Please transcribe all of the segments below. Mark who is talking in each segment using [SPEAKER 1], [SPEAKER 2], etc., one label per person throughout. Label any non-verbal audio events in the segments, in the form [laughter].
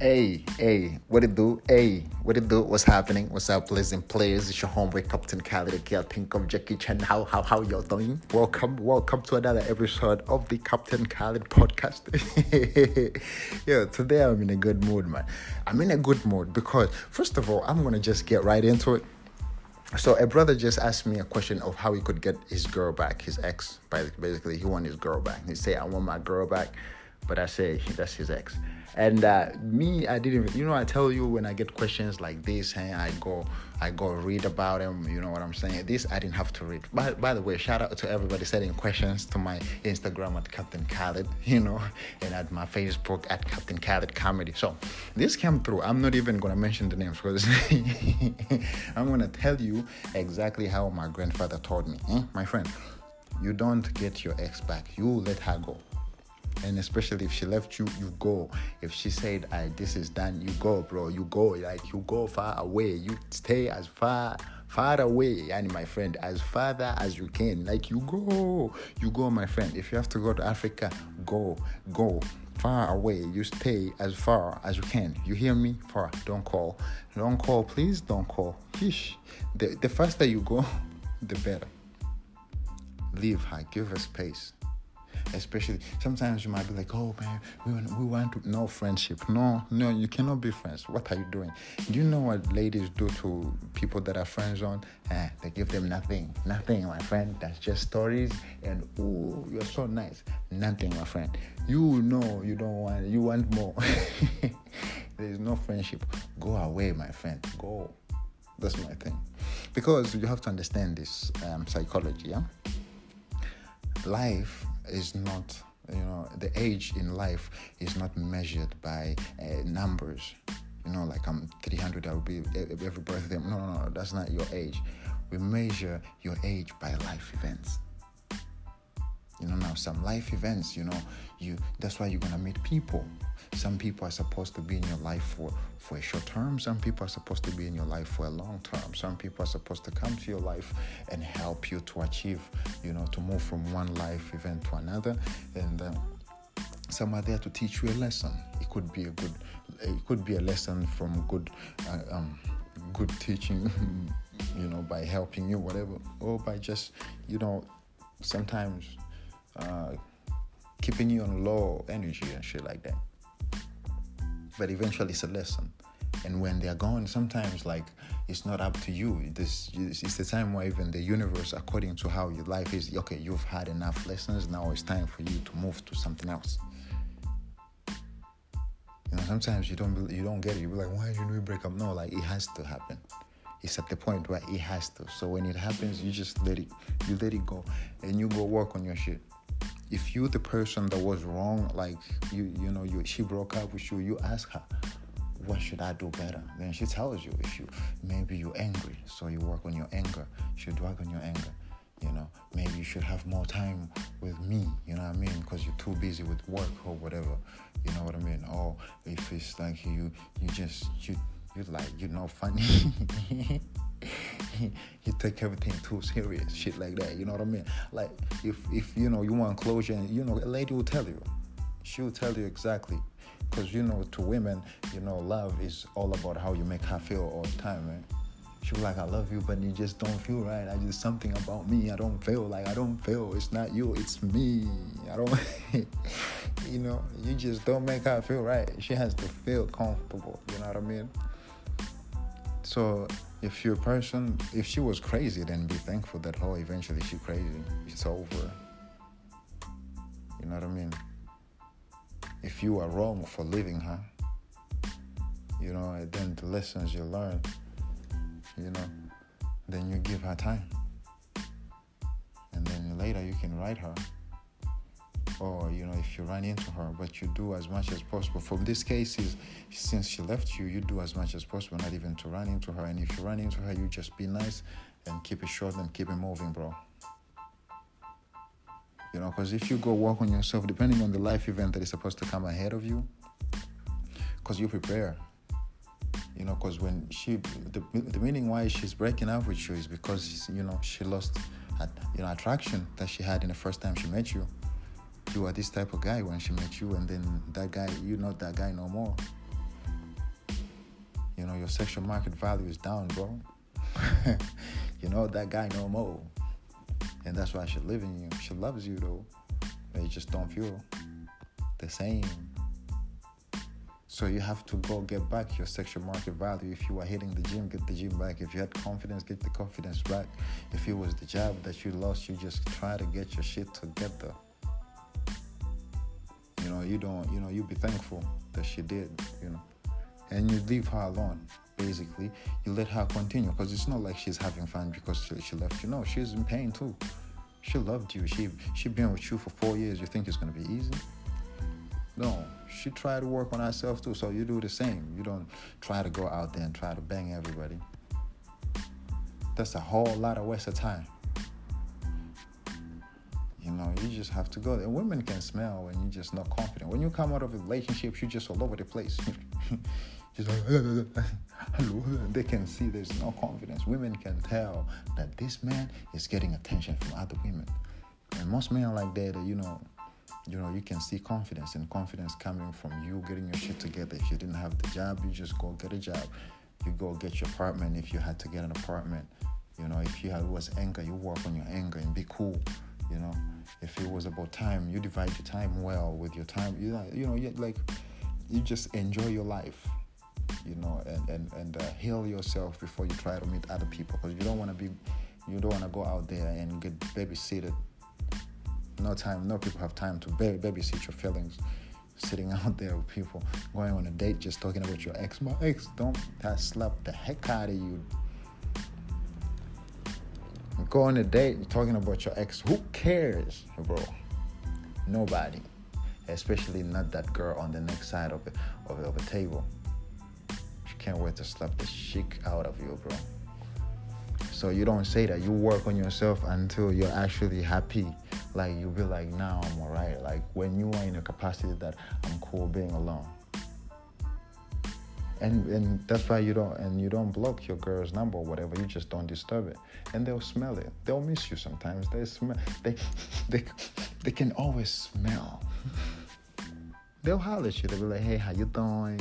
[SPEAKER 1] Hey, hey, what it do? Hey, what it do? What's happening? What's up, listen, players? It's your homeboy Captain Khaled, again. Think of Jackie Chan. How how how y'all doing? Welcome, welcome to another episode of the Captain Khaled podcast. [laughs] yeah, today I'm in a good mood, man. I'm in a good mood because first of all, I'm gonna just get right into it. So a brother just asked me a question of how he could get his girl back, his ex. Basically, he want his girl back. He say, "I want my girl back," but I say [laughs] that's his ex. And uh, me, I didn't. You know, I tell you when I get questions like this, hey, I go, I go read about them. You know what I'm saying? This I didn't have to read. By, by the way, shout out to everybody sending questions to my Instagram at Captain Khaled, [laughs] you know, and at my Facebook at Captain Khaled Comedy. So this came through. I'm not even gonna mention the names because [laughs] I'm gonna tell you exactly how my grandfather taught me. Eh? My friend, you don't get your ex back. You let her go and especially if she left you you go. If she said I, this is done you go bro. You go like you go far away. You stay as far far away and my friend as farther as you can. Like you go you go my friend. If you have to go to africa go go far away. You stay as far as you can. You hear me? Far. Don't call. Don't call please. Don't call. Hish. the, the faster you go [laughs] the better. Leave her. Give her space especially sometimes you might be like oh man we want, we want to know friendship. No no you cannot be friends. What are you doing? Do you know what ladies do to people that are friends on eh, they give them nothing. Nothing my friend. That's just stories and oh you're so nice. Nothing my friend. You know you don't want you want more. [laughs] There's no friendship. Go away my friend. Go. That's my thing. Because you have to understand this um, psychology yeah? Life is not you know the age in life is not measured by uh, numbers. You know like i'm 300 i'll be every birthday no no no that's not your age. We measure your age by life events. You know now some life events you know you that's why you're gonna meet people some people are supposed to be in your life for for a short term. Some people are supposed to be in your life for a long term. Some people are supposed to come to your life and help you to achieve you know to move from one life event to another. And uh, some are there to teach you a lesson. It could be a good it could be a lesson from good uh, um, good teaching [laughs] you know by helping you whatever or by just you know sometimes uh, keeping you on low energy and shit like that. But eventually, it's a lesson. And when they're gone, sometimes like it's not up to you. This it's the time where even the universe, according to how your life is, okay, you've had enough lessons. Now it's time for you to move to something else. You know, sometimes you don't you don't get it. You're like, why did we break up? No, like it has to happen it's at the point where it has to. So when it happens, you just let it you let it go and you go work on your shit if you the person that was wrong like you you know you she broke up with you you ask her what should i do better? Then she tells you if you maybe you're angry so you work on your anger. You should work on your anger you know. Maybe you should have more time with me you know what i mean? Because you're too busy with work or whatever you know what i mean? Or if it's like you you just you you like you know funny [laughs] [laughs] you take everything too serious, shit like that. You know what I mean? Like if if you know you want closure, and you know a lady will tell you, she will tell you exactly, because you know to women, you know love is all about how you make her feel all the time, man. She was like, I love you, but you just don't feel right. I just something about me. I don't feel like I don't feel. It's not you, it's me. I don't [laughs] you know, you just don't make her feel right. She has to feel comfortable, you know what I mean? So if you're a person, if she was crazy, then be thankful that oh, eventually she's crazy. It's over. You know what I mean? If you are wrong for leaving her, you know, and then the lessons you learn, you know, then you give her time. And then later you can write her or you know if you run into her but you do as much as possible. From this case is since she left you you do as much as possible not even to run into her. And if you run into her you just be nice and keep it short and keep it moving bro. You know because if you go work on yourself depending on the life event that is supposed to come ahead of you because you prepare. You know because when she the, the meaning why she's breaking up with you is because you know she lost you know attraction that she had in the first time she met you you are this type of guy when she met you, and then that guy, you're not that guy no more. You know, your sexual market value is down, bro. [laughs] you know that guy no more. And that's why she lives in you. She loves you though. But you just don't feel the same. So you have to go get back your sexual market value. If you are hitting the gym, get the gym back. If you had confidence, get the confidence back. If it was the job that you lost, you just try to get your shit together. You don't, you know, you be thankful that she did, you know. And you leave her alone, basically. You let her continue because it's not like she's having fun because she, she left you. No, she's in pain too. She loved you. She she been with you for four years. You think it's gonna be easy? No, she tried to work on herself too. So you do the same. You don't try to go out there and try to bang everybody. That's a whole lot of waste of time. You just have to go there. Women can smell when you're just not confident. When you come out of relationships, you're just all over the place. [laughs] just like, [laughs] hello. They can see there's no confidence. Women can tell that this man is getting attention from other women. And most men are like that, you know, you know, you can see confidence and confidence coming from you getting your shit together. If you didn't have the job, you just go get a job. You go get your apartment if you had to get an apartment. You know, if you had was anger, you work on your anger and be cool. You know, if it was about time, you divide your time well with your time. You know, you know, you, like you just enjoy your life. You know, and and and uh, heal yourself before you try to meet other people because you don't want to be, you don't want to go out there and get babysitted no time, no people have time to babysit your feelings. Sitting [laughs] out there with people, going on a date, just talking about your ex. My ex, don't slap the heck out of you. Go on a date, and talking about your ex. Who cares, bro? Nobody. Especially not that girl on the next side of, it, of, of a table. She can't wait to slap the shit out of you, bro. So you don't say that. You work on yourself until you're actually happy like you'll be like, now I'm alright. Like when you are in a capacity that I'm cool being alone. And and that's why you don't and you don't block your girl's number or whatever. You just don't disturb it, and they'll smell it. They'll miss you sometimes. They smell. They [laughs] they they can always smell. [laughs] they'll holler at you. They'll be like, "Hey, how you doing?"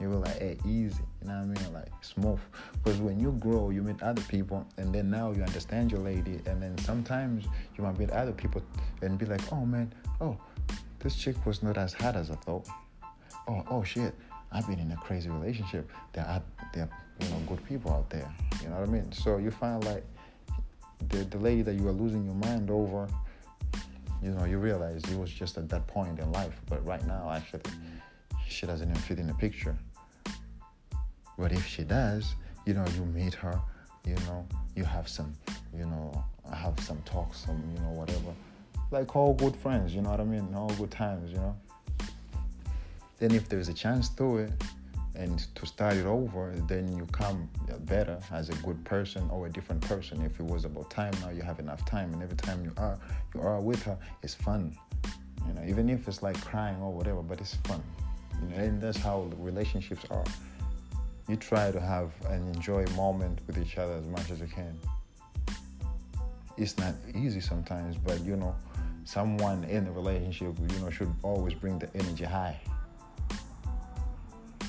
[SPEAKER 1] You will like, hey, easy. You know what I mean? Like smooth. Because when you grow, you meet other people, and then now you understand your lady, and then sometimes you might meet other people and be like, oh man, oh, this chick was not as hot as I thought. Oh, oh shit, I've been in a crazy relationship. There are there are, you know good people out there. You know what I mean? So you find like the the lady that you are losing your mind over, you know, you realize it was just at that point in life. But right now, actually she doesn't even fit in the picture. But if she does, you know, you meet her, you know, you have some, you know, have some talks, some, you know, whatever. Like all good friends, you know what I mean? All good times, you know. Then if there's a chance to it and to start it over, then you come better as a good person or a different person. If it was about time, now you have enough time, and every time you are you are with her, it's fun. You know, even if it's like crying or whatever, but it's fun. You know, and that's how relationships are. You try to have and enjoy a moment with each other as much as you can. It's not easy sometimes, but you know, someone in a relationship, you know, should always bring the energy high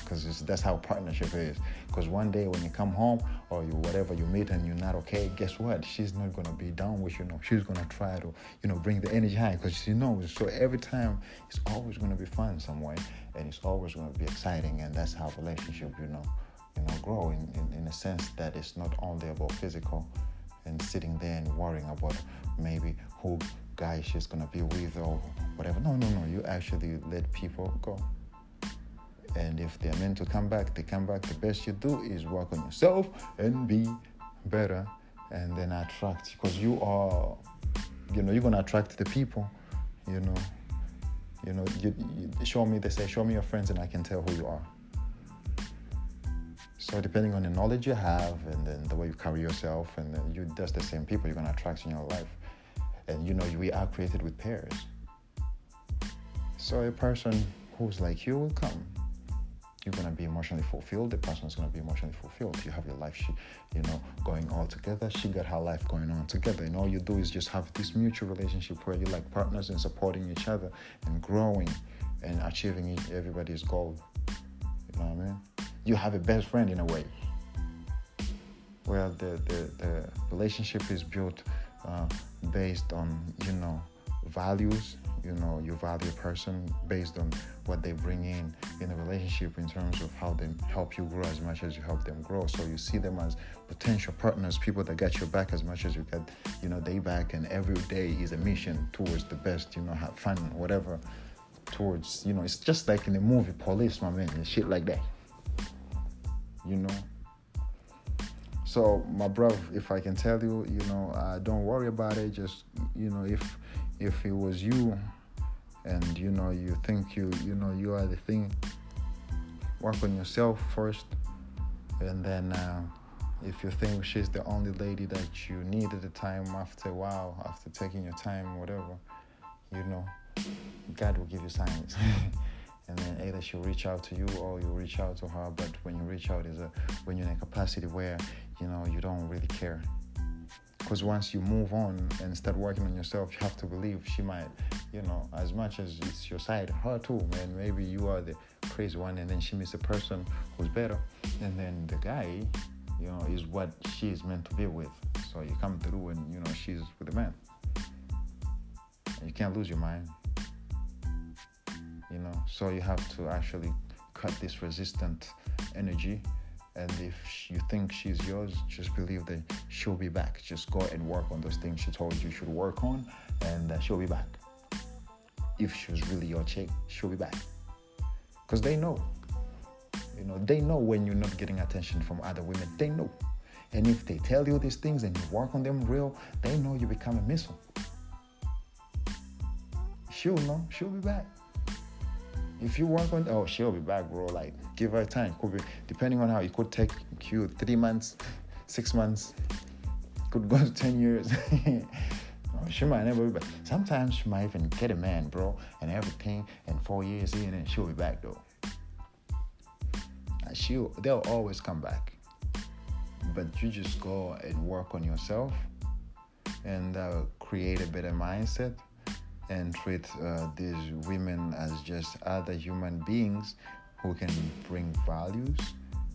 [SPEAKER 1] because that's how partnership is. Because one day when you come home or you whatever you meet and you're not okay, guess what? She's not gonna be down with you. Know she's gonna try to you know bring the energy high because she knows. So every time it's always gonna be fun some way, and it's always gonna be exciting. And that's how relationship you know you know grow in, in, in a sense that it's not only about physical and sitting there and worrying about maybe who guy she's gonna be with or whatever. No, no, no. You actually let people go. And if they're meant to come back, they come back. The best you do is work on yourself and be better and then attract. Because you are you know you're gonna attract the people you know. You know you, you, show me they say show me your friends and i can tell who you are. So depending on the knowledge you have and then the way you carry yourself and then you that's the same people you're gonna attract in your life. And you know we are created with pairs. So a person who's like you will come you're gonna be emotionally fulfilled. The person's gonna be emotionally fulfilled. You have your life, she, you know, going all together. She got her life going on together, and all you do is just have this mutual relationship where you're like partners and supporting each other and growing and achieving everybody's goal. You know what I mean?
[SPEAKER 2] you have a best friend in a way. Well, the, the, the relationship is built uh, based on, you know, values. You know, you value a person based on what they bring in in a relationship in terms of how they help you grow as much as you help them grow. So you see them as potential partners, people that get your back as much as you get, you know, they back. And every day is a mission towards the best. You know, have fun, whatever. Towards, you know, it's just like in the movie Police, my man, and shit like that. You know, so my bro, if I can tell you, you know, uh, don't worry about it. Just you know, if if it was you, and you know, you think you you know you are the thing, work on yourself first, and then uh, if you think she's the only lady that you need at the time, after a while, after taking your time, whatever, you know, God will give you signs. [laughs] and then either she'll reach out to you or you reach out to her but when you reach out is a when you're in a capacity where you know you don't really care because once you move on and start working on yourself you have to believe she might you know as much as it's your side her too man maybe you are the crazy one and then she meets a person who's better and then the guy you know is what she is meant to be with. So you come through and you know she's with a man. You can't lose your mind. You know so you have to actually cut this resistant energy and if you think she's yours just believe that she'll be back. Just go and work on those things she told you should work on and uh, she'll be back. If she was really your chick she'll be back. Because they know. You know they know when you're not getting attention from other women. They know. And if they tell you these things and you work on them real they know you become a missile. She'll know. She'll be back if you work on oh she'll be back bro. Like give her time. Could be depending on how it could take you three months six months could go to 10 years. [laughs] She might never be back. Sometimes she might even get a man bro and everything and four years in and she'll be back though. She'll they'll always come back. But you just go and work on yourself and uh, create a better mindset and treat uh, these women as just other human beings who can bring values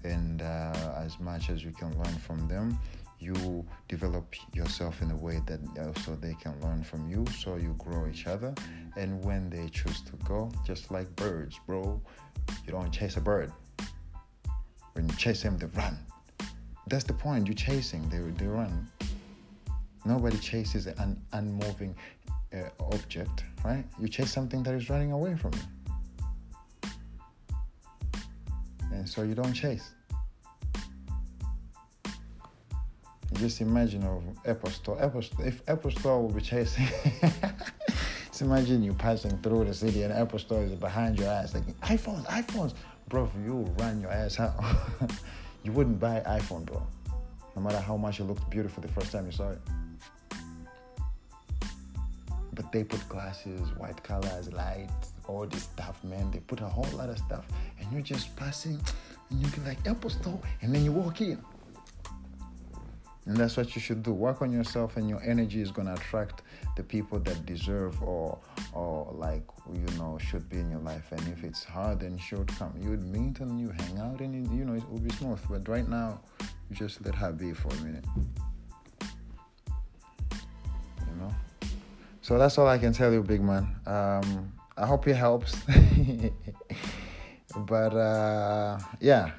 [SPEAKER 2] and uh, as much as you can learn from them you develop yourself in a way that also they can learn from you. So you grow each other. And when they choose to go just like birds bro you don't chase a bird. When you chase them they run. That's the point. You're chasing they, they run nobody chases an unmoving uh, object, right? You chase something that is running away from you. And so you don't chase. just imagine of Apple Store. Apple Store if Apple Store will be chasing [laughs] just imagine you passing through the city and Apple Store is behind your ass like iPhones, iPhones. Bro, you run your ass out. [laughs] you wouldn't buy iPhone, bro. No matter how much it looked beautiful the first time you saw it but they put glasses, white colors, lights, all this stuff, man. They put a whole lot of stuff, and you're just passing, and you be like Apple Store, and then you walk in. And that's what you should do. Work on yourself, and your energy is gonna attract the people that deserve or or like you know should be in your life. And if it's hard and short come, you would meet and you hang out, and you know it will be smooth. But right now, you just let her be for a minute. So that's all I can tell you, big man. Um, I hope it helps. [laughs] but uh, yeah,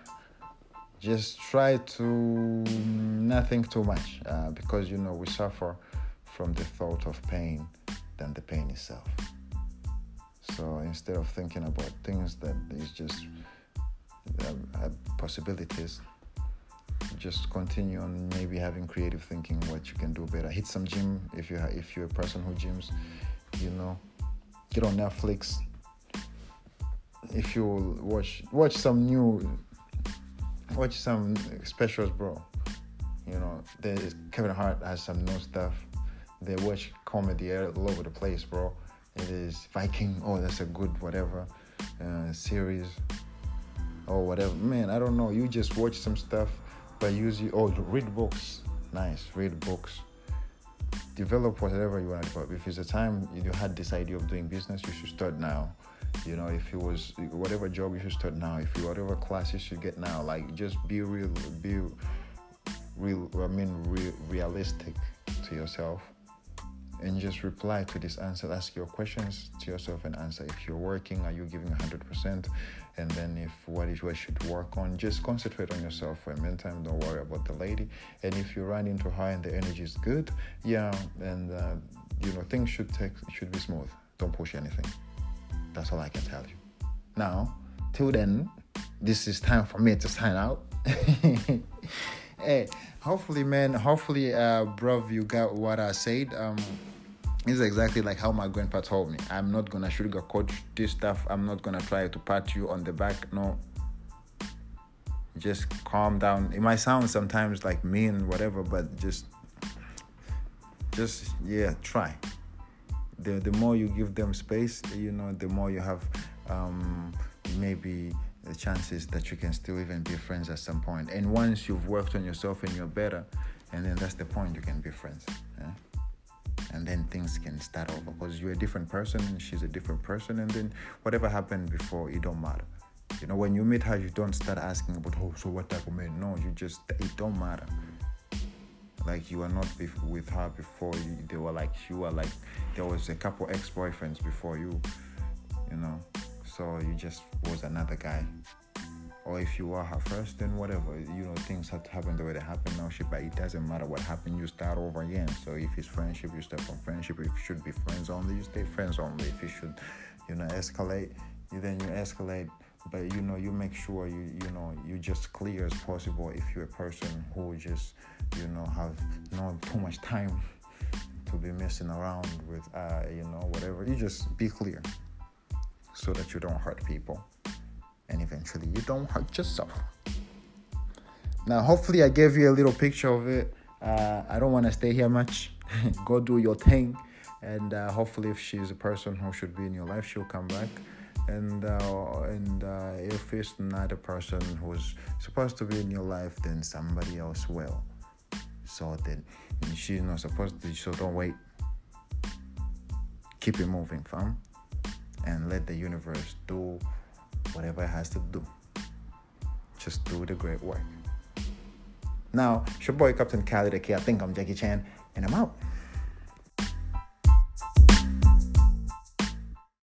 [SPEAKER 2] just try to not think too much uh, because you know we suffer from the thought of pain than the pain itself. So instead of thinking about things that is just uh, possibilities, just continue on maybe having creative thinking what you can do better. Hit some gym if you if you're a person who gyms you know. Get on netflix. If you watch watch some new watch some specials bro. You know there's kevin hart has some new stuff. They watch comedy all over the place bro. It is viking oh that's a good whatever uh, series or whatever. Man i don't know. You just watch some stuff by using oh read books. Nice read books. Develop whatever you want but if it's a time you had this idea of doing business you should start now. You know, if it was whatever job you should start now, if you whatever class you should get now, like just be real, be real. I mean, real, realistic to yourself, and just reply to this answer. Ask your questions to yourself and answer. If you're working, are you giving hundred percent? And then if what is what should work on, just concentrate on yourself for a meantime. Don't worry about the lady. And if you run into her and the energy is good, yeah, and uh, you know things should take should be smooth. Don't push anything. That's all I can tell you. Now, till then, this is time for me to sign out. [laughs] hey, hopefully, man, hopefully, uh, bro, you got what I said. Um, is exactly like how my grandpa told me. I'm not gonna sugarcoat this stuff. I'm not gonna try to pat you on the back. No. Just calm down. It might sound sometimes like mean, whatever, but just, just yeah, try the the more you give them space, you know, the more you have um, maybe the chances that you can still even be friends at some point. And once you've worked on yourself and you're better, and then that's the point you can be friends. Yeah? And then things can start over because you're a different person and she's a different person, and then whatever happened before, it don't matter. You know, when you meet her, you don't start asking about, oh, so what type of man? No, you just, it don't matter like you were not with her before you, they were like you were like there was a couple ex-boyfriends before you you know so you just was another guy. Or if you were her first then whatever. You know things have to happen the way they happen now shit but it doesn't matter what happened you start over again. So if it's friendship you start from friendship. If you should be friends only you stay friends only. If you should you know escalate then you escalate. But you know you make sure you you know you just clear as possible if you're a person who just you know have not too much time to be messing around with uh, you know whatever. You just be clear so that you don't hurt people. And eventually you don't hurt yourself. Now hopefully i gave you a little picture of it. Uh, i don't want to stay here much. [laughs] Go do your thing. And uh, hopefully if she's a person who should be in your life she'll come back. And uh, and uh, if it's not a person who's supposed to be in your life then somebody else will. So then she's not supposed to so don't wait. Keep it moving fam and let the universe do whatever it has to do. Just do the great work. Now it's your boy captain Khalid okay I think I'm Jackie Chan and I'm out